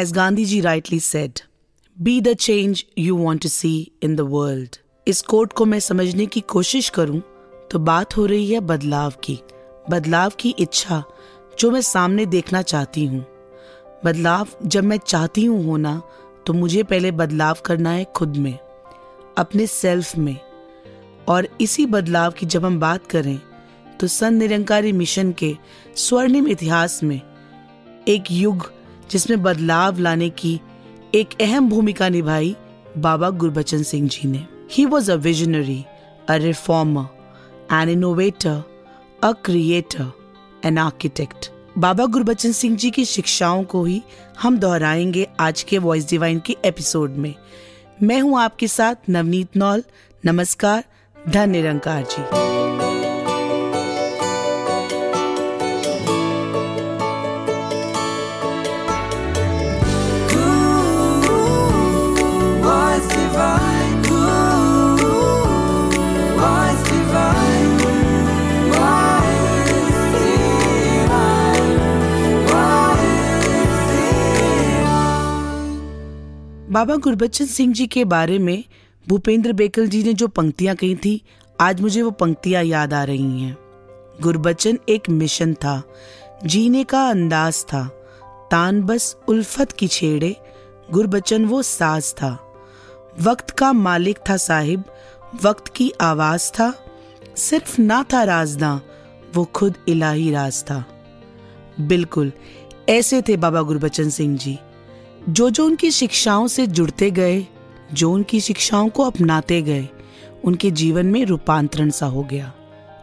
As Gandhi ji rightly said, be the change you want to see in the world. इस quote को मैं समझने की कोशिश करूँ तो बात हो रही है बदलाव की। बदलाव की इच्छा जो मैं सामने देखना चाहती हूँ। बदलाव जब मैं चाहती हूँ होना तो मुझे पहले बदलाव करना है खुद में अपने सेल्फ में। और इसी बदलाव की जब हम बात करें तो सन निरंकारी मिशन के स्वर्णिम इतिहास में एक युग जिसमें बदलाव लाने की एक अहम भूमिका निभाई बाबा गुरबचन सिंह जी ने। He was a visionary a reformer an innovator a creator an architect Baba Gurbachan Singh ji की शिक्षाओं को ही हम दोहराएँगे आज के वॉइस डिवाइन के एपिसोड में। मैं हूँ आपके साथ नवनीत नौल। नमस्कार धन निरंकार जी। बाबा गुरबचन सिंह जी के बारे में भूपेंद्र बेकल जी ने जो पंक्तियाँ कही थी, आज मुझे वो पंक्तियाँ याद आ रही हैं। गुरबचन एक मिशन था, जीने का अंदाज था। तान बस उल्फत की छेड़े, गुरबचन वो साज था। वक्त का मालिक था साहिब, वक्त की आवाज़ था। सिर्फ़ ना था राजदा, वो खुद इलाही राज था। बिल्कुल, ऐसे थे बाबा गुरबचन सिंह जी। जो जो उनकी शिक्षाओं से जुड़ते गए जो उनकी शिक्षाओं को अपनाते गए उनके जीवन में रूपांतरण सा हो गया।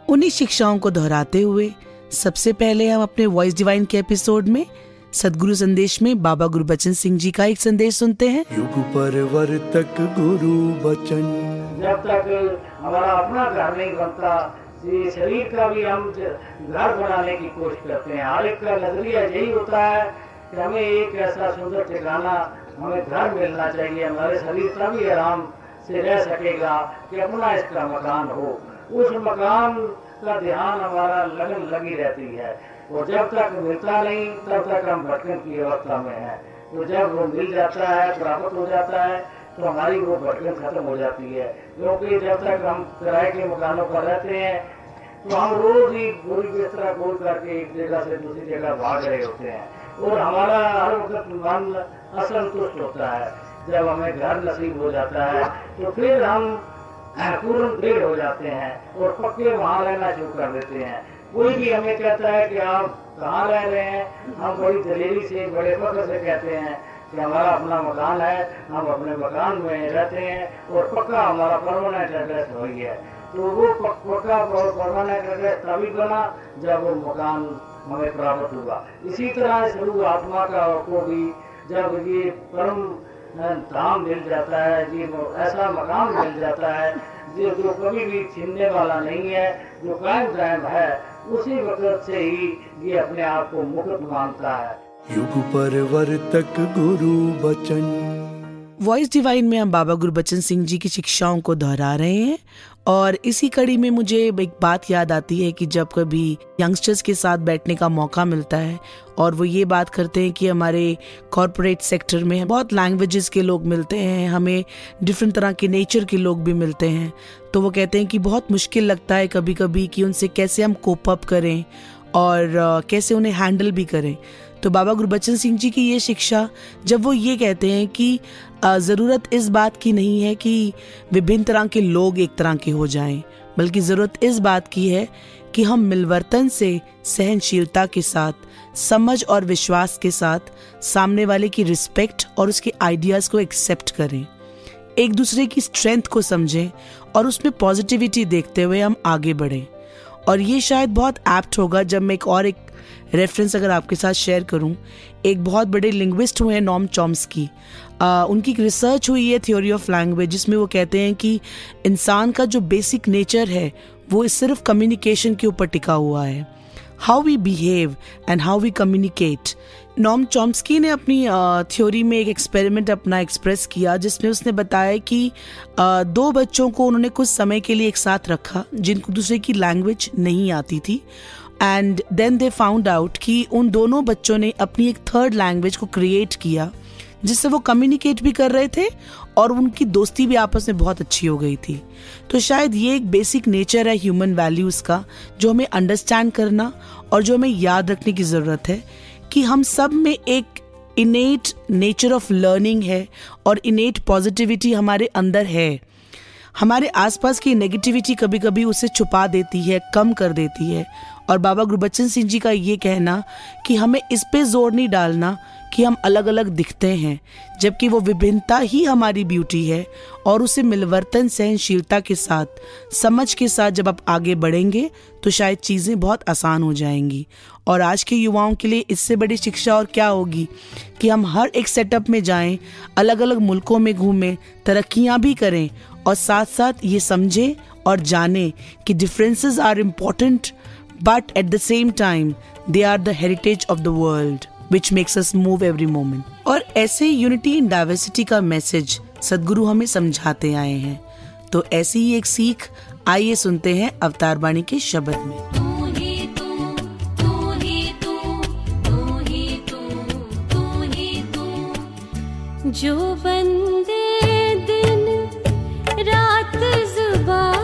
उन्हीं शिक्षाओं को दोहराते हुए सबसे पहले हम अपने वॉइस डिवाइन के एपिसोड में सदगुरु संदेश में बाबा गुरु बचन सिंह जी का एक संदेश सुनते हैं। युग परिवर्तक गुरु बचन। जब तक हमारा अपना घर नहीं बनता शरीर का भी हम घर बनाने की कोशिश करते हैं। हर का नज़रिया यही होता है कि हमें एक ऐसा सुंदर ठिकाना, हमें घर मिलना चाहिए, हमारे शरीर तभी आराम से रह सकेगा कि अपना इसका मकान हो। उस मकान का ध्यान हमारा लगन लगी रहती है। और जब तक मिलता नहीं, तब तक हम भटकन की अवस्था में है। तो जब वो मिल जाता है, प्राप्त हो जाता है तो हमारी वो भटकन खत्म हो जाती है। क्योंकि जब तक हम किराए के मकानों पर रहते हैं तो हम रोज ही बुरी बिस्तरा खोल करके एक जगह से दूसरी जगह भाग रहे होते हैं। और हमारा हर वक्त मन असंतुष्ट होता है। जब हमें घर नसीब हो जाता है तो फिर हम पूर्ण दृढ़ हो जाते हैं और पक्के वहाँ रहना शुरू कर देते हैं। कोई भी हमें कहता है कि आप कहाँ रह रहे हैं, हम बड़ी दलेरी से बड़े फख्र से कहते हैं कि हमारा अपना मकान है, हम अपने मकान में रहते हैं और पक्का हमारा परमानेंट एड्रेस वही है। तो वो पक्का परमानेंट एड्रेस तभी बना जब वो मकान हमें प्राप्त हुआ इसी तरह स्वरूप आत्मा का को भी जब ये परम धाम मिल जाता है ये ऐसा मकाम मिल जाता है, जो जो कभी भी छीनने वाला नहीं है, जो कायम कायम है, उसी वक्त से ही ये अपने आप को मुक्त मानता है। युग परिवर्तक गुरु बचन। वॉइस डिवाइन में हम बाबा गुरबचन सिंह जी की शिक्षाओं को दोहरा रहे हैं और इसी कड़ी में मुझे एक बात याद आती है कि जब कभी यंगस्टर्स के साथ बैठने का मौका मिलता है और वो ये बात करते हैं कि हमारे कॉरपोरेट सेक्टर में बहुत लैंग्वेजेस के लोग मिलते हैं, हमें डिफरेंट तरह के नेचर के लोग भी मिलते हैं तो वो कहते हैं कि बहुत मुश्किल लगता है कभी कभी कि उनसे कैसे हम कोप अप करें और कैसे उन्हें हैंडल भी करें। तो बाबा गुरबचन सिंह जी की ये शिक्षा, जब वो ये कहते हैं कि ज़रूरत इस बात की नहीं है कि विभिन्न तरह के लोग एक तरह के हो जाएँ, बल्कि ज़रूरत इस बात की है कि हम मिलवर्तन से सहनशीलता के साथ, समझ और विश्वास के साथ सामने वाले की रिस्पेक्ट और उसके आइडियाज़ को एक्सेप्ट करें। एक दूसरे की स्ट्रेंथ को समझें और उसमें पॉजिटिविटी देखते हुए हम आगे बढ़ें। और ये शायद बहुत एप्ट होगा जब मैं एक और एक रेफरेंस अगर आपके साथ शेयर करूँ, एक बहुत बड़े लिंग्विस्ट हुए हैं नॉम चॉम्स्की उनकी एक रिसर्च हुई है थ्योरी ऑफ़ लैंग्वेज जिसमें वो कहते हैं कि इंसान का जो बेसिक नेचर है, वो सिर्फ़ कम्युनिकेशन के ऊपर टिका हुआ है। How we behave and how we communicate Noam Chomsky ने अपनी थ्योरी में एक एक्सपेरिमेंट अपना एक्सप्रेस किया, जिसमें उसने बताया कि दो बच्चों को उन्होंने कुछ समय के लिए एक साथ रखा, जिनको दूसरे की लैंग्वेज नहीं आती थी। And then they found out कि उन दोनों बच्चों ने अपनी एक थर्ड लैंग्वेज को क्रिएट किया, जिससे वो कम्युनिकेट भी कर रहे थे और उनकी दोस्ती भी आपस में बहुत अच्छी हो गई थी। तो शायद ये एक बेसिक नेचर है ह्यूमन वैल्यूज़ का, जो हमें अंडरस्टैंड करना और जो हमें याद रखने की ज़रूरत है कि हम सब में एक इनेट नेचर ऑफ़ लर्निंग है और इनेट पॉजिटिविटी हमारे अंदर है। हमारे आसपास की नेगेटिविटी कभी कभी उसे छुपा देती है, कम कर देती है और बाबा गुरबच्चन सिंह जी का ये कहना कि हमें इस पे ज़ोर नहीं डालना कि हम अलग अलग दिखते हैं, जबकि वो विभिन्नता ही हमारी ब्यूटी है और उसे मिलवर्तन सहनशीलता के साथ, समझ के साथ जब आप आगे बढ़ेंगे तो शायद चीज़ें बहुत आसान हो जाएँगी। और आज के युवाओं के लिए इससे बड़ी शिक्षा और क्या होगी कि हम हर एक सेटअप में जाएँ अलग अलग मुल्कों में घूमें, तरक्कियाँ भी करें और साथ साथ ये समझें और जानें कि differences are important but at the same time they are the heritage of the world which makes us move every moment और ऐसे यूनिटी इन डाइवर्सिटी का मैसेज सदगुरु हमें समझाते आए हैं। तो ऐसी ही एक सीख आइए सुनते हैं अवतार बाणी के शब्द में। जो बंदे दिन, रात जुबा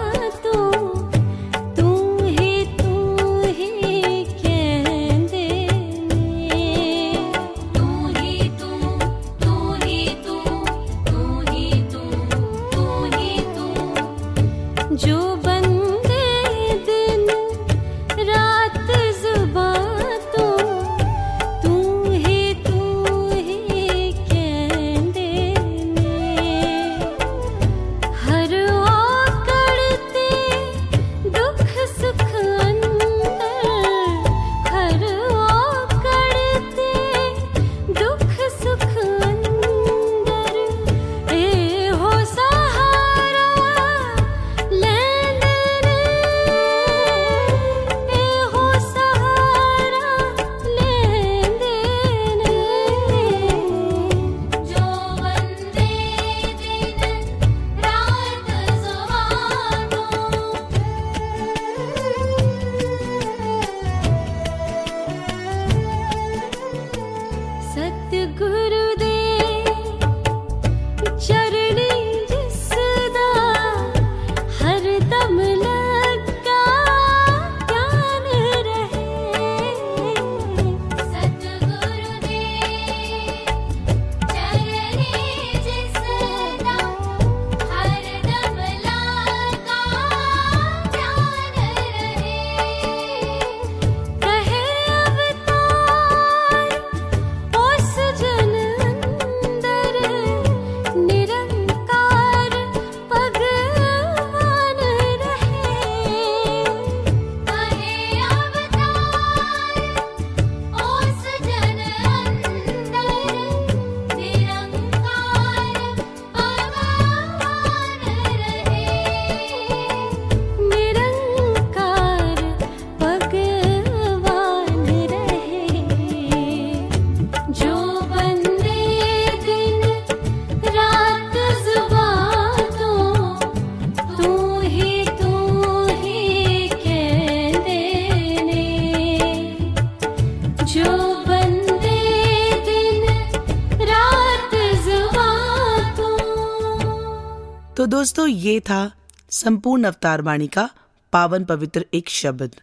तो दोस्तों, ये था संपूर्ण अवतार वाणी का पावन पवित्र एक शब्द।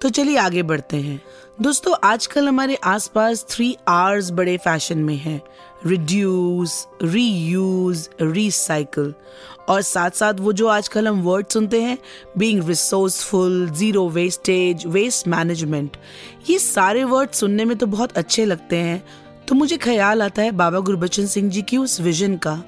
तो चलिए आगे बढ़ते हैं। दोस्तों, आजकल हमारे आसपास थ्री आर्स बड़े फ़ैशन में हैं। रिड्यूस रीयूज रिसाइकल और साथ साथ वो जो आजकल हम वर्ड सुनते हैं being resourceful zero wastage waste management ये सारे वर्ड सुनने में तो बहुत अच्छे लगते हैं। तो मुझे ख्याल आता है बाबा गुरबचन सिंह जी की उस विजन का।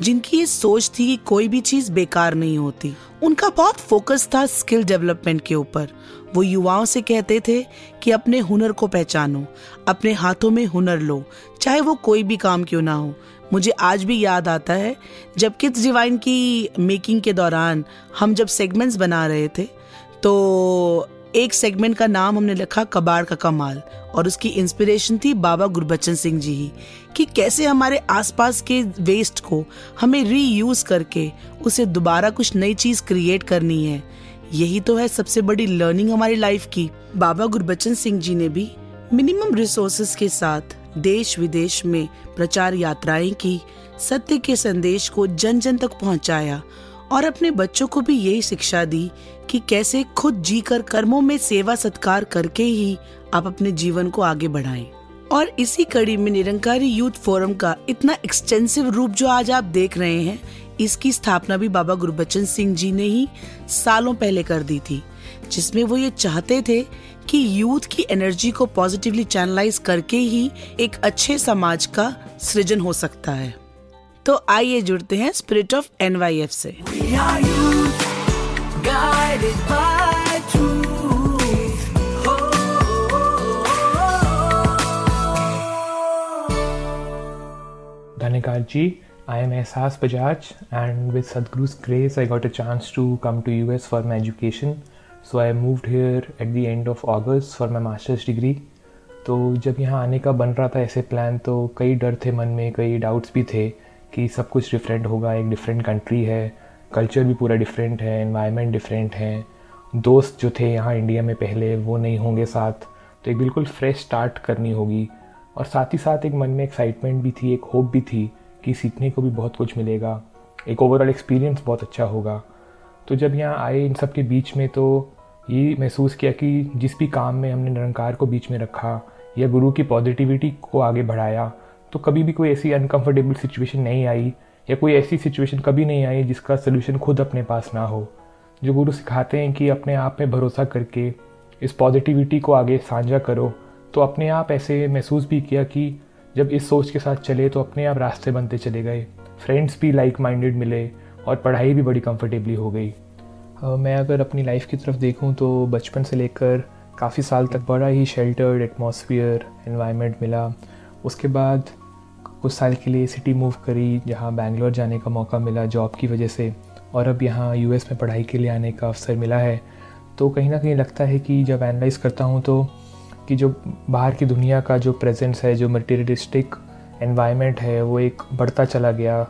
जिनकी ये सोच थी कि कोई भी चीज़ बेकार नहीं होती। उनका बहुत फोकस था स्किल डेवलपमेंट के ऊपर। वो युवाओं से कहते थे कि अपने हुनर को पहचानो, अपने हाथों में हुनर लो, चाहे वो कोई भी काम क्यों ना हो। मुझे आज भी याद आता है, जब किड्स डिवाइन की मेकिंग के दौरान हम जब सेगमेंट्स बना रहे थे तो एक सेगमेंट का नाम हमने लिखा कबाड़ का कमाल, और उसकी इंस्पिरेशन थी बाबा गुरबचन सिंह जी ही, कि कैसे हमारे आसपास के वेस्ट को हमें रीयूज करके उसे दोबारा कुछ नई चीज़ क्रिएट करनी है। यही तो है सबसे बड़ी लर्निंग हमारी लाइफ की। बाबा गुरबचन सिंह जी ने भी मिनिमम रिसोर्सेज के साथ देश विदेश में प्रचार यात्राएँ की, सत्य के संदेश को जन जन तक पहुँचाया, और अपने बच्चों को भी यही शिक्षा दी कि कैसे खुद जीकर कर्मों में सेवा सत्कार करके ही आप अपने जीवन को आगे बढ़ाएँ। और इसी कड़ी में निरंकारी यूथ फोरम का इतना एक्सटेंसिव रूप जो आज आप देख रहे हैं, इसकी स्थापना भी बाबा गुरबचन सिंह जी ने ही सालों पहले कर दी थी, जिसमें वो ये चाहते थे कि यूथ की एनर्जी को पॉजिटिवली चैनलाइज करके ही एक अच्छे समाज का सृजन हो सकता है। तो आइए जुड़ते हैं स्पिरिट ऑफ़ एनवाईएफ से। Dhanikar ji, I am Ehsas Bajaj and with Sadhguru's grace I got a chance to come to US for my education. So I moved here at the end of August for my master's degree. तो जब यहाँ आने का बन रहा था ऐसे plan तो कई डर थे मन में कई डाउट्स भी थे कि सब कुछ डिफरेंट होगा एक डिफरेंट कंट्री है कल्चर भी पूरा डिफरेंट है इन्वायरमेंट डिफरेंट है। दोस्त जो थे यहाँ इंडिया में पहले, वो नहीं होंगे साथ। तो एक बिल्कुल फ्रेश स्टार्ट करनी होगी। और साथ ही साथ एक मन में एक्साइटमेंट भी थी, एक होप भी थी कि सीखने को भी बहुत कुछ मिलेगा। एक ओवरऑल एक्सपीरियंस बहुत अच्छा होगा। तो जब यहाँ आए इन सब के बीच में तो ये महसूस किया कि जिस भी काम में हमने निरंकार को बीच में रखा, या गुरु की पॉजिटिविटी को आगे बढ़ाया तो कभी भी कोई ऐसी अनकंफर्टेबल सिचुएशन नहीं आई या कोई ऐसी सिचुएशन कभी नहीं आई जिसका सोल्यूशन खुद अपने पास ना हो। जो गुरु सिखाते हैं कि अपने आप में भरोसा करके इस पॉजिटिविटी को आगे साझा करो तो अपने आप ऐसे महसूस भी किया कि जब इस सोच के साथ चले तो अपने आप रास्ते बनते चले गए। फ्रेंड्स भी लाइक माइंडेड मिले और पढ़ाई भी बड़ी कंफर्टेबली हो गई। मैं अगर अपनी लाइफ की तरफ़ देखूँ तो बचपन से लेकर काफ़ी साल तक बड़ा ही शेल्टर्ड एटमॉस्फेयर एनवायरनमेंट मिला। उसके बाद कुछ साल के लिए सिटी मूव करी, जहाँ बैंगलोर जाने का मौका मिला जॉब की वजह से, और अब यहाँ यूएस में पढ़ाई के लिए आने का अवसर मिला है। तो कहीं ना कहीं लगता है कि जब एनालाइज करता हूँ तो कि जो बाहर की दुनिया का जो प्रेजेंस है, जो मटीरियलिस्टिक एनवायरनमेंट है, वो एक बढ़ता चला गया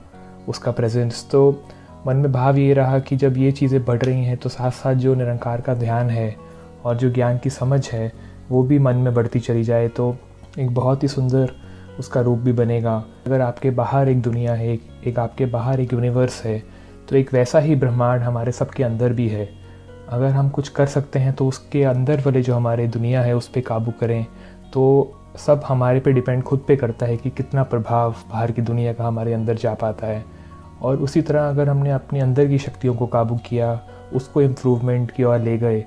उसका प्रेजेंस तो मन में भाव ये रहा कि जब ये चीज़ें बढ़ रही हैं तो साथ साथ जो निरंकार का ध्यान है, और जो ज्ञान की समझ है, वो भी मन में बढ़ती चली जाए। तो एक बहुत ही सुंदर उसका रूप भी बनेगा। अगर आपके बाहर एक दुनिया है एक, आपके बाहर एक यूनिवर्स है तो एक वैसा ही ब्रह्मांड हमारे सबके अंदर भी है। अगर हम कुछ कर सकते हैं तो उसके अंदर वाले जो हमारे दुनिया है उस पर काबू करें। तो सब हमारे पे डिपेंड खुद पे करता है कि कितना प्रभाव बाहर की दुनिया का हमारे अंदर जा पाता है। और उसी तरह अगर हमने अपने अंदर की शक्तियों को काबू किया उसको इम्प्रूवमेंट की ओर ले गए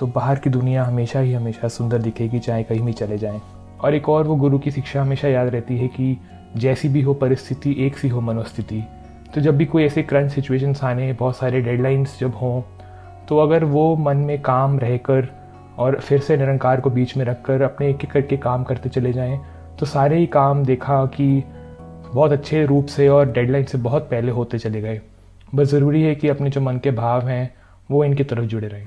तो बाहर की दुनिया हमेशा ही हमेशा सुंदर दिखेगी चाहे कहीं भी चले जाएँ। और एक और वो गुरु की शिक्षा हमेशा याद रहती है कि जैसी भी हो परिस्थिति, एक सी हो मनोस्थिति। तो जब भी कोई ऐसे क्रंच सिचुएशंस आने, बहुत सारे डेडलाइंस जब हों तो अगर वो मन में काम रहकर और फिर से निरंकार को बीच में रखकर अपने एक एक करके काम करते चले जाएँ तो सारे ही काम देखा कि बहुत अच्छे रूप से और डेडलाइन से बहुत पहले होते चले गए। बस ज़रूरी है कि अपने जो मन के भाव हैं, वो इनकी तरफ़ जुड़े रहें।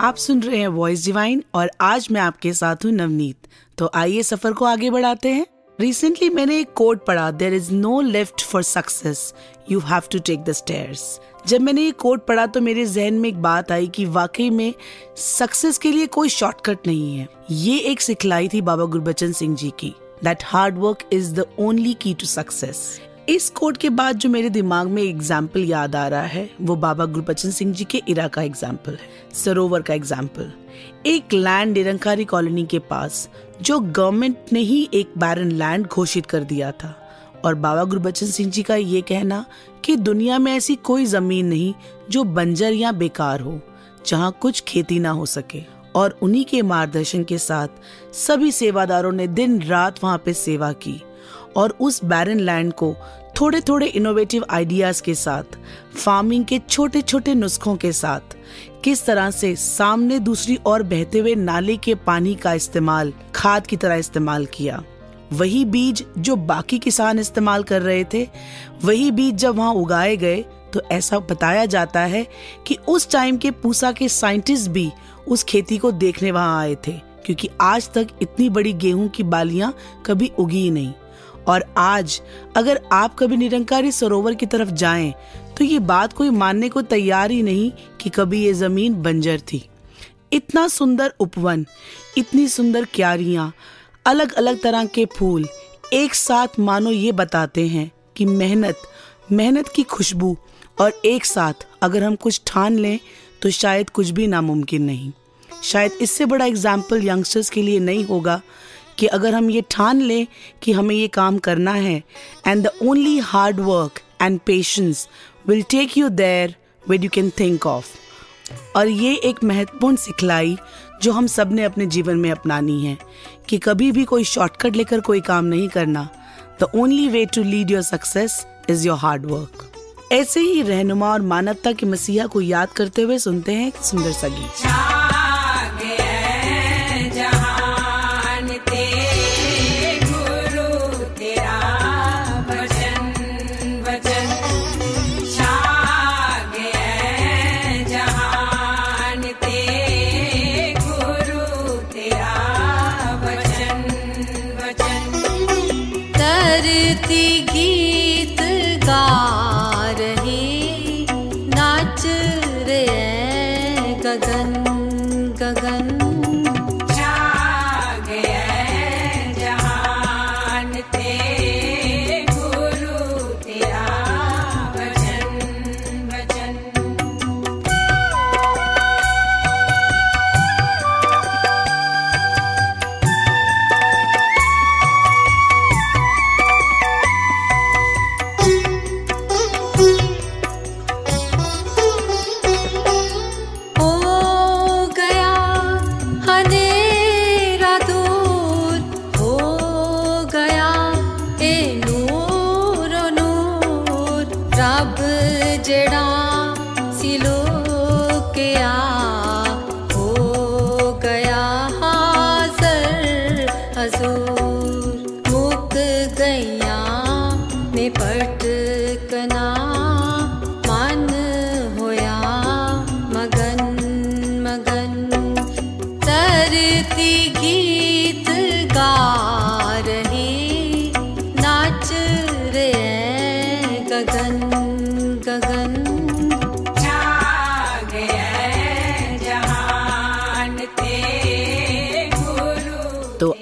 आप सुन रहे हैं वॉइस डिवाइन और आज मैं आपके साथ हूँ नवनीत। तो आइए सफ़र को आगे बढ़ाते हैं। रिसेंटली मैंने एक कोट पढ़ा there is no lift for success you have to take the stairs जब मैंने ये कोट पढ़ा तो मेरे जहन में एक बात आई कि वाकई में सक्सेस के लिए कोई शॉर्टकट नहीं है। ये एक सिखलाई थी बाबा गुरबचन सिंह जी की that hard work is the only key to success इस कोट के बाद जो मेरे दिमाग में एग्ज़ाम्पल याद आ रहा है, वो बाबा गुरबचन सिंह जी के इरा का एग्ज़ाम्पल है, सरोवर का एग्ज़ाम्पल एक लैंड निरंकारी कॉलोनी के पास, जो गवर्नमेंट ने ही एक बैरन लैंड घोषित कर दिया था। और बाबा गुरबचन सिंह जी का ये कहना कि दुनिया में ऐसी कोई ज़मीन नहीं जो बंजर या बेकार हो, जहाँ कुछ खेती ना हो सके। और उन्हीं के मार्गदर्शन के साथ सभी सेवादारों ने दिन रात वहाँ पे सेवा की। और उस बैरन लैंड को थोड़े थोड़े इनोवेटिव आइडियाज़ के साथ फ़ार्मिंग के छोटे छोटे नुस्खों के साथ, किस तरह से सामने दूसरी ओर बहते हुए नाले के पानी का इस्तेमाल, खाद की तरह इस्तेमाल किया। वही बीज जो बाकी किसान इस्तेमाल कर रहे थे, वही बीज जब वहाँ उगाए गए तो ऐसा बताया जाता है कि उस टाइम के पूसा के साइंटिस्ट भी उस खेती को देखने वहाँ आए थे, क्योंकि आज तक इतनी बड़ी गेहूँ की बालियाँ कभी उगी नहीं। और आज, अगर आप कभी निरंकारी सरोवर की तरफ़ जाएँ तो ये बात कोई मानने को तैयार ही नहीं कि कभी ये ज़मीन बंजर थी। इतना सुंदर उपवन, इतनी सुंदर क्यारियाँ अलग अलग तरह के फूल, एक साथ मानो ये बताते हैं कि मेहनत मेहनत की खुशबू, और एक साथ अगर हम कुछ ठान लें तो शायद कुछ भी नामुमकिन नहीं। शायद इससे बड़ा एग्ज़ाम्पल यंगस्टर्स के लिए नहीं होगा कि अगर हम ये ठान लें कि हमें ये काम करना है and the only hard work and patience will take you there where you can think of और ये एक महत्वपूर्ण सिखलाई जो हम सबने अपने जीवन में अपनानी है, कि कभी भी कोई शॉर्टकट लेकर कोई काम नहीं करना the only way to lead your success is your hard work ऐसे ही रहनुमा और मानवता के मसीहा को याद करते हुए सुनते हैं सुंदर सा गीत गगन गगन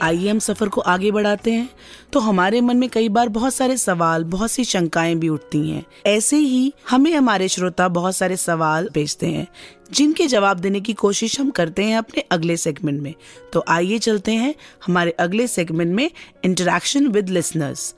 आइए हम सफ़र को आगे बढ़ाते हैं। तो हमारे मन में कई बार बहुत सारे सवाल, बहुत सी शंकाएँ भी उठती हैं। ऐसे ही हमें हमारे श्रोता बहुत सारे सवाल भेजते हैं, जिनके जवाब देने की कोशिश हम करते हैं अपने अगले सेगमेंट में। तो आइए चलते हैं हमारे अगले सेगमेंट में इंटरेक्शन विद लिसनर्स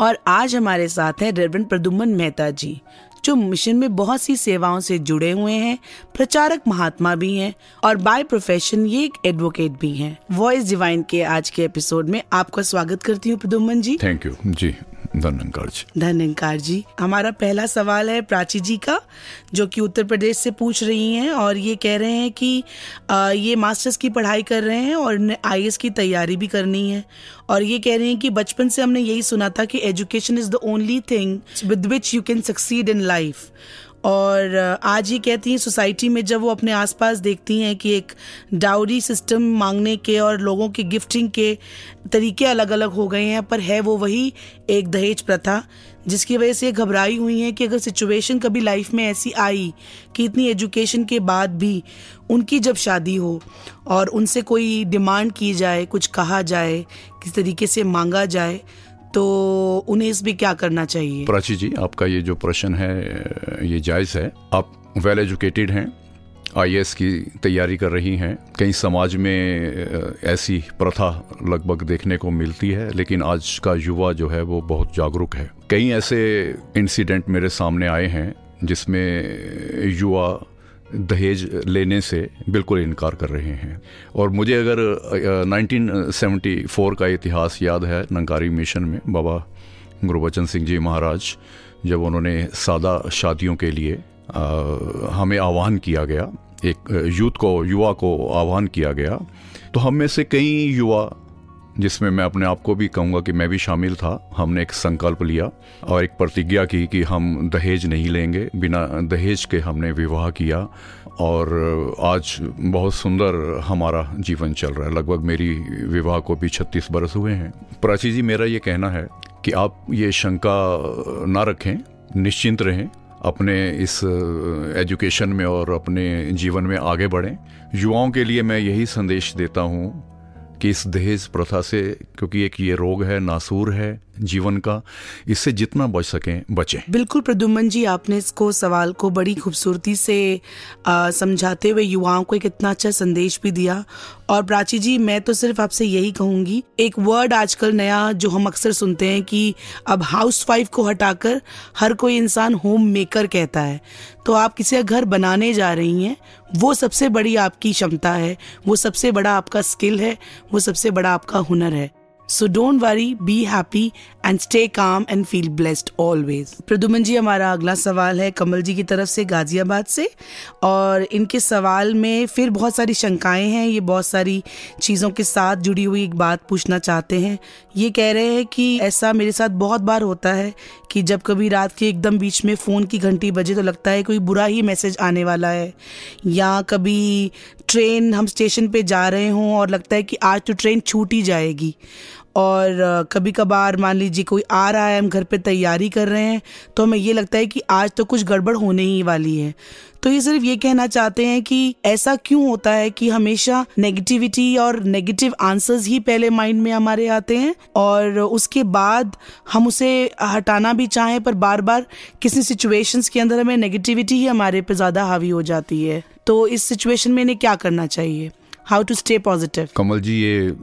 और आज हमारे साथ हैं रेवरेंड प्रदुमन मेहता जी। जो मिशन में बहुत सी सेवाओं से जुड़े हुए हैं, प्रचारक महात्मा भी हैं और बाय प्रोफेशन ये एक एडवोकेट भी हैं। वॉइस डिवाइन के आज के एपिसोड में आपका स्वागत करती हूँ प्रदुमन जी। थैंक यू जी। धन्यवाद जी धनकार जी, हमारा पहला सवाल है प्राची जी का, जो कि उत्तर प्रदेश से पूछ रही हैं और ये कह रहे हैं कि ये मास्टर्स की पढ़ाई कर रहे हैं और आई की तैयारी भी करनी है। और ये कह रहे हैं कि बचपन से हमने यही सुना था कि education is the only thing with which you can succeed in life और आज ये कहती हैं, सोसाइटी में जब वो अपने आसपास देखती हैं कि एक डाउरी सिस्टम मांगने के और लोगों के गिफ्टिंग के तरीके अलग अलग हो गए हैं, पर है वो वही एक दहेज प्रथा, जिसकी वजह से घबराई हुई हैं कि अगर सिचुएशन कभी लाइफ में ऐसी आई कि इतनी एजुकेशन के बाद भी उनकी जब शादी हो और उनसे कोई डिमांड की जाए, कुछ कहा जाए, किस तरीके से मांगा जाए तो उन्हें इसमें क्या करना चाहिए? प्राची जी, आपका ये जो प्रश्न है, ये जायज़ है। आप वेल एजुकेटेड हैं आईएएस की तैयारी कर रही हैं। कई समाज में ऐसी प्रथा लगभग देखने को मिलती है, लेकिन आज का युवा जो है वो बहुत जागरूक है। कई ऐसे इंसिडेंट मेरे सामने आए हैं, जिसमें युवा दहेज लेने से बिल्कुल इनकार कर रहे हैं। और मुझे अगर अ, 1974 का इतिहास याद है नंकारी मिशन में बाबा गुरुबचन सिंह जी महाराज जब उन्होंने सादा शादियों के लिए अ, हमें आह्वान किया गया एक यूथ को युवा को आह्वान किया गया तो हम में से कई युवा जिसमें मैं अपने आप को भी कहूँगा कि मैं भी शामिल था। हमने एक संकल्प लिया और एक प्रतिज्ञा की कि हम दहेज नहीं लेंगे। बिना दहेज के हमने विवाह किया और आज बहुत सुंदर हमारा जीवन चल रहा है। लगभग मेरी विवाह को भी छत्तीस बरस हुए हैं। प्राची जी, मेरा ये कहना है कि आप ये शंका ना रखें, निश्चिंत रहें, अपने इस एजुकेशन में और अपने जीवन में आगे बढ़ें। युवाओं के लिए मैं यही संदेश देता हूँ कि इस दहेज प्रथा से, क्योंकि एक ये रोग है, नासूर है जीवन का, इससे जितना बच सकें, बचें। बिल्कुल प्रदुमन जी, आपने इसको, सवाल को बड़ी खूबसूरती से समझाते हुए युवाओं को एक इतना अच्छा संदेश भी दिया। और प्राची जी, मैं तो सिर्फ़ आपसे यही कहूँगी, एक वर्ड आजकल नया जो हम अक्सर सुनते हैं कि अब हाउस वाइफ को हटाकर हर कोई इंसान होम मेकर कहता है। तो आप किसी का घर बनाने जा रही हैं वो सबसे बड़ी आपकी क्षमता है, वो सबसे बड़ा आपका स्किल है, वो सबसे बड़ा आपका हुनर है। So don't worry be happy and stay calm and feel blessed always Pradyuman ji हमारा अगला सवाल है कमल जी की तरफ़ से गाजियाबाद से। और इनके सवाल में फिर बहुत सारी शंकाएँ हैं, ये बहुत सारी चीज़ों के साथ जुड़ी हुई एक बात पूछना चाहते हैं। ये कह रहे हैं कि ऐसा मेरे साथ बहुत बार होता है कि जब कभी रात के एकदम बीच में फ़ोन की घंटी बजे तो लगता है कोई बुरा ही मैसेज आने वाला है। या कभी ट्रेन, हम स्टेशन पे जा रहे हों और लगता है कि आज तो ट्रेन छूट ही जाएगी। और कभी कभार मान लीजिए कोई आ रहा है, हम घर पे तैयारी कर रहे हैं तो हमें ये लगता है कि आज तो कुछ गड़बड़ होने ही वाली है। तो ये सिर्फ़ ये कहना चाहते हैं कि ऐसा क्यों होता है कि हमेशा नेगेटिविटी और नेगेटिव आंसर्स ही पहले माइंड में हमारे आते हैं और उसके बाद हम उसे हटाना भी चाहें, पर बार बार किसी सिचुएशंस के अंदर हमें नेगेटिविटी ही हमारे पे ज़्यादा हावी हो जाती है। तो इस सिचुएशन में इन्हें क्या करना चाहिए? How to stay positive Kamal ji, ये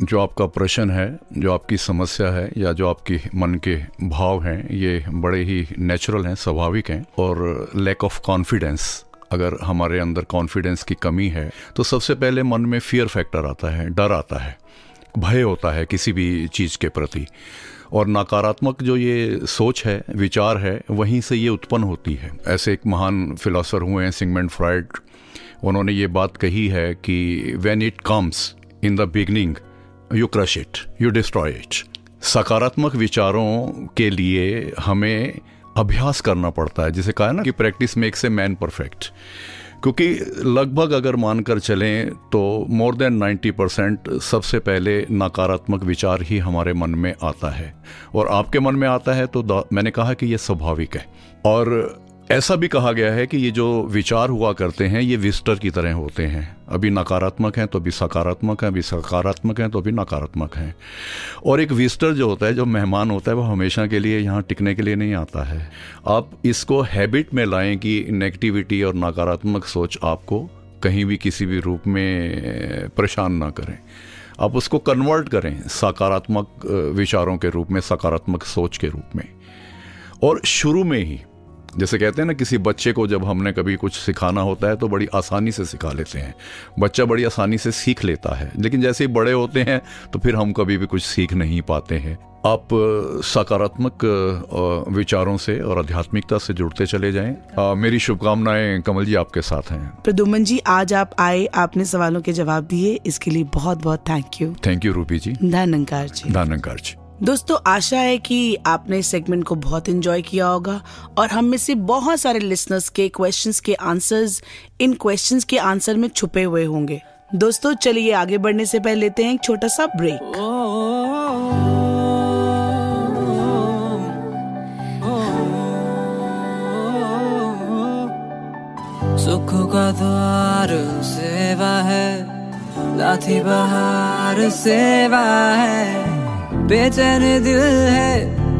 जो आपका प्रश्न है, जो आपकी समस्या है, या जो आपकी मन के भाव हैं, ये बड़े ही नेचुरल हैं, स्वाभाविक हैं, और लैक ऑफ़ कॉन्फिडेंस अगर हमारे अंदर कॉन्फिडेंस की कमी है तो सबसे पहले मन में फियर फैक्टर आता है, डर आता है, भय होता है किसी भी चीज़ के प्रति, और नकारात्मक जो ये सोच है, विचार है, वहीं से ये उत्पन्न होती है। ऐसे एक महान फिलोसफर हुए हैं सिगमेंट फ्राइड उन्होंने ये बात कही है कि when it comes in the beginning you crush it you destroy it सकारात्मक विचारों के लिए हमें अभ्यास करना पड़ता है। जिसे कहा है ना कि practice makes a man perfect क्योंकि लगभग अगर मानकर चलें तो मोर देन 90 परसेंट सबसे पहले नकारात्मक विचार ही हमारे मन में आता है। और आपके मन में आता है तो मैंने कहा कि ये स्वाभाविक है। और ऐसा भी कहा गया है कि ये जो विचार हुआ करते हैं, ये विस्टर की तरह होते हैं। अभी नकारात्मक हैं तो अभी सकारात्मक हैं, अभी सकारात्मक हैं तो अभी नकारात्मक हैं। और एक विस्टर जो होता है, जो मेहमान होता है, वो हमेशा के लिए यहाँ टिकने के लिए नहीं आता है। आप इसको हैबिट में लाएँ कि नेगेटिविटी और नकारात्मक सोच आपको कहीं भी किसी भी रूप में परेशान ना करें। आप उसको कन्वर्ट करें सकारात्मक विचारों के रूप में, सकारात्मक सोच के रूप में। और शुरू में ही जैसे कहते हैं ना किसी बच्चे को जब हमने कभी कुछ सिखाना होता है तो बड़ी आसानी से सिखा लेते हैं। बच्चा बड़ी आसानी से सीख लेता है लेकिन जैसे ही बड़े होते हैं तो फिर हम कभी भी कुछ सीख नहीं पाते हैं। आप सकारात्मक विचारों से और आध्यात्मिकता से जुड़ते चले जाएँ। मेरी शुभकामनाएँ कमल जी आपके साथ हैं। प्रदुमन जी आज आप आए आपने सवालों के जवाब दिए इसके लिए बहुत बहुत थैंक यू थैंक यू रूपी जी। धन्यकार जी। धन्यकार जी। दोस्तों, आशा है कि आपने इस सेगमेंट को बहुत एंजॉय किया होगा और हम में से बहुत सारे लिसनर्स के क्वेश्चंस के आंसर्स इन क्वेश्चंस के आंसर में छुपे हुए होंगे। दोस्तों, चलिए आगे बढ़ने से पहले लेते हैं एक छोटा सा ब्रेक सुख का द्वार सेवा है, लाठी बहार सेवा है। बेचैन दिल है,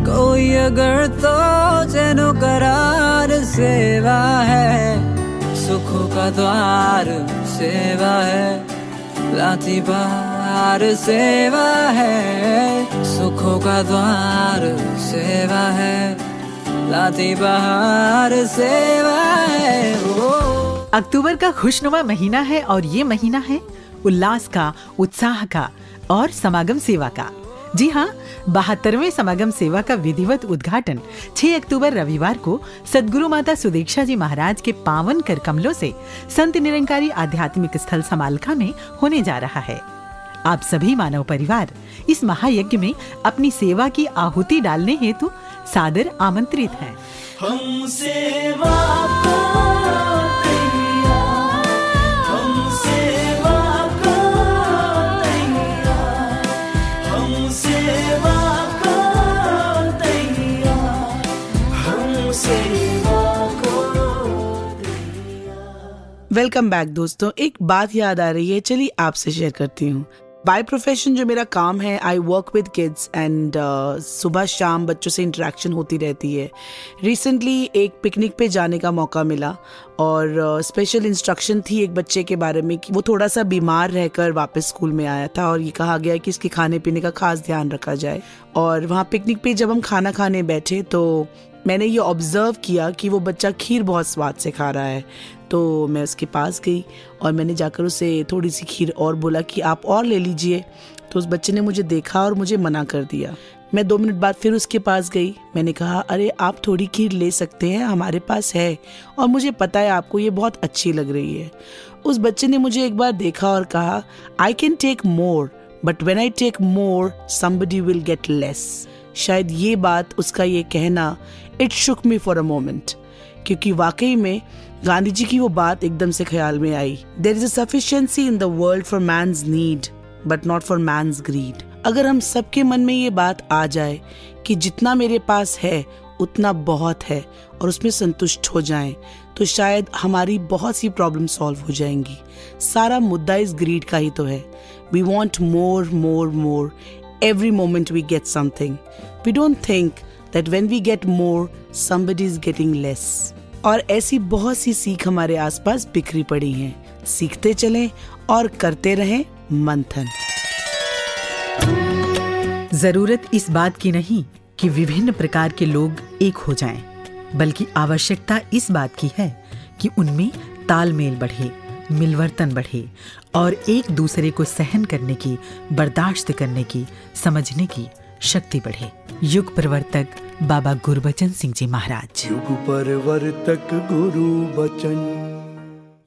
कोई अगर तो चैनो करार सेवा है। सुखों का द्वार सेवा है लाती बहार सेवा है। सुखों का द्वार सेवा है लाती बहार सेवा है अक्टूबर का खुशनुमा महीना है और ये महीना है उल्लास का, उत्साह का और समागम सेवा का। जी हाँ बहत्तरवें समागम सेवा का विधिवत उद्घाटन 6 अक्टूबर रविवार को सदगुरु माता सुदीक्षा जी महाराज के पावन कर कमलों से संत निरंकारी आध्यात्मिक स्थल समालखा में होने जा रहा है। आप सभी मानव परिवार इस महायज्ञ में अपनी सेवा की आहुति डालने हेतु सादर आमंत्रित हैं। हम सेवा को वेलकम बैक दोस्तों। एक बात याद आ रही है चलिए आपसे शेयर करती हूँ। बाय प्रोफेशन जो मेरा काम है I work with kids and सुबह शाम बच्चों से इंटरेक्शन होती रहती है। रिसेंटली एक पिकनिक पे जाने का मौका मिला और स्पेशल uh, इंस्ट्रक्शन थी एक बच्चे के बारे में कि वो थोड़ा सा बीमार रहकर वापस स्कूल में आया था और ये कहा गया कि इसके खाने पीने का खास ध्यान रखा जाए। और वहाँ पिकनिक पे जब हम खाना खाने बैठे तो मैंने ये ऑब्ज़र्व किया कि वो बच्चा खीर बहुत स्वाद से खा रहा है। तो मैं उसके पास गई और मैंने जाकर उसे थोड़ी सी खीर और बोला कि आप और ले लीजिए। तो उस बच्चे ने मुझे देखा और मुझे मना कर दिया। मैं दो मिनट बाद फिर उसके पास गई। मैंने कहा, अरे, आप थोड़ी खीर ले सकते हैं, हमारे पास है और मुझे पता है आपको ये बहुत अच्छी लग रही है। उस बच्चे ने मुझे एक बार देखा और कहा I can take more but when I take more somebody will get less शायद ये बात उसका ये कहना it shook me for a moment क्योंकि वाकई में गांधी जी की वो बात एकदम से ख्याल में आई। There is a sufficiency in the world for man's need but not for man's greed अगर हम सबके मन में ये बात आ जाए कि जितना मेरे पास है उतना बहुत है और उसमें संतुष्ट हो जाएँ तो शायद हमारी बहुत सी प्रॉब्लम सॉल्व हो जाएँगी। सारा मुद्दा इस ग्रीड का ही तो है। We want more more more every moment we get something. We don't think that when we get more, somebody is getting less. और ऐसी बहुत सी सीख हमारे आसपास बिखरी पड़ी हैं। सीखते चलें और करते रहें मंथन। ज़रूरत इस बात की नहीं कि विभिन्न प्रकार के लोग एक हो जाएँ, बल्कि आवश्यकता इस बात की है कि उनमें तालमेल बढ़े मिलवर्तन बढ़े और एक दूसरे को सहन करने की बर्दाश्त करने की समझने की शक्ति बढ़े। युग प्रवर्तक बाबा गुरबचन सिंह जी महाराज। युग परवर्तक गुरु बचन।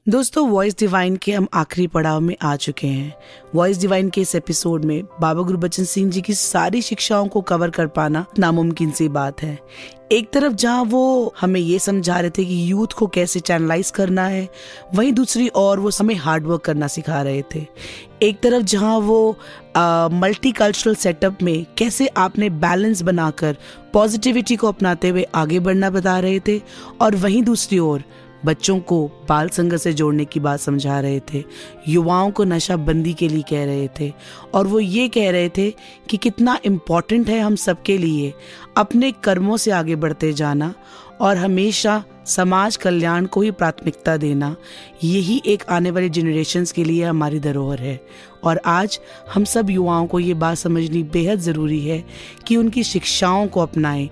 दोस्तों वॉइस डिवाइन के हम आखिरी पड़ाव में आ चुके हैं। वॉइस डिवाइन के इस एपिसोड में बाबा गुरबचन सिंह जी की सारी शिक्षाओं को कवर कर पाना नामुमकिन सी बात है। एक तरफ़ जहाँ वो हमें ये समझा रहे थे कि यूथ को कैसे चैनलाइज करना है, वहीं दूसरी ओर वो हमें हार्ड वर्क करना सिखा रहे थे। एक तरफ़ जहाँ वो मल्टी कल्चरल सेटअप में कैसे आपने बैलेंस बनाकर पॉजिटिविटी को अपनाते हुए आगे बढ़ना बता रहे थे, और वहीं दूसरी ओर बच्चों को बाल संघ से जोड़ने की बात समझा रहे थे, युवाओं को नशा बंदी के लिए कह रहे थे, और वो ये कह रहे थे कि कितना इम्पोर्टेंट है हम सबके लिए अपने कर्मों से आगे बढ़ते जाना और हमेशा समाज कल्याण को ही प्राथमिकता देना। यही एक आने वाली जनरेशन्स के लिए हमारी धरोहर है। और आज हम सब युवाओं को ये बात समझनी बेहद ज़रूरी है कि उनकी शिक्षाओं को अपनाएँ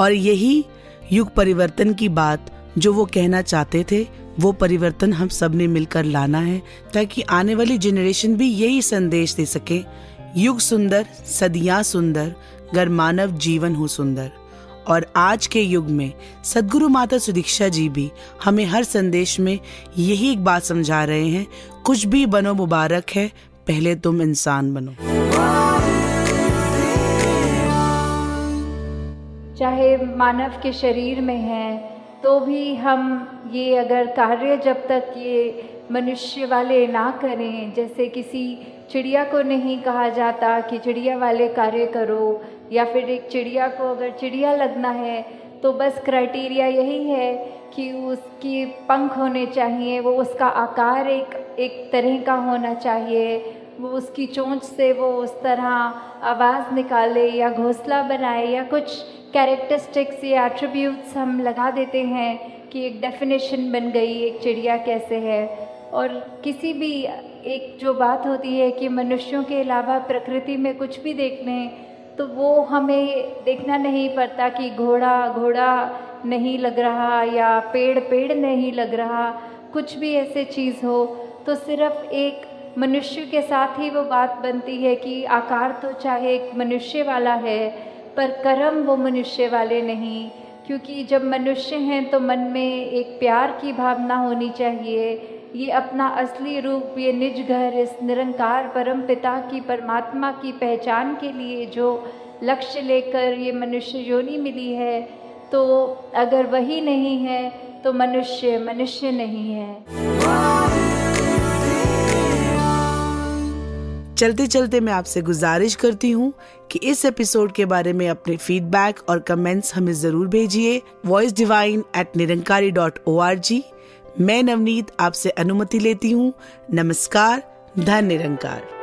और यही युग परिवर्तन की बात जो वो कहना चाहते थे, वो परिवर्तन हम सबने मिलकर लाना है, ताकि आने वाली जनरेशन भी यही संदेश दे सके, युग सुंदर, सदियाँ सुंदर, गर मानव जीवन हो सुंदर। और आज के युग में, सदगुरु माता सुदीक्षा जी भी हमें हर संदेश में यही एक बात समझा रहे हैं, कुछ भी बनो मुबारक है, पहले तुम इंसान बनो। चाहे मानव के शरीर में है तो भी हम ये अगर कार्य जब तक ये मनुष्य वाले ना करें, जैसे किसी चिड़िया को नहीं कहा जाता कि चिड़िया वाले कार्य करो, या फिर एक चिड़िया को अगर चिड़िया लगना है तो बस क्राइटेरिया यही है कि उसकी पंख होने चाहिए, वो उसका आकार एक एक तरह का होना चाहिए, वो उसकी चोंच से वो उस तरह आवाज़ निकाले या घोंसला बनाए या कुछ कैरेक्टरिस्टिक्स या एट्रीब्यूट्स हम लगा देते हैं कि एक डेफिनेशन बन गई, एक चिड़िया कैसे है। और किसी भी एक जो बात होती है कि मनुष्यों के अलावा प्रकृति में कुछ भी देख लें तो वो हमें देखना नहीं पड़ता कि घोड़ा घोड़ा नहीं लग रहा या पेड़ पेड़ नहीं लग रहा, कुछ भी ऐसे चीज़ हो। तो सिर्फ़ एक मनुष्य के साथ ही वो बात बनती है कि आकार तो चाहे एक मनुष्य वाला है पर कर्म वो मनुष्य वाले नहीं, क्योंकि जब मनुष्य हैं तो मन में एक प्यार की भावना होनी चाहिए। ये अपना असली रूप, ये निज घर, इस निरंकार परम पिता की, परमात्मा की पहचान के लिए जो लक्ष्य लेकर ये मनुष्य योनि मिली है तो अगर वही नहीं है तो मनुष्य मनुष्य नहीं है। चलते चलते मैं आपसे गुजारिश करती हूँ कि इस एपिसोड के बारे में अपने फीडबैक और कमेंट्स हमें ज़रूर भेजिए। Voice divine at Nirankari dot O R G मैं नवनीत आपसे अनुमति लेती हूँ। नमस्कार धन निरंकार।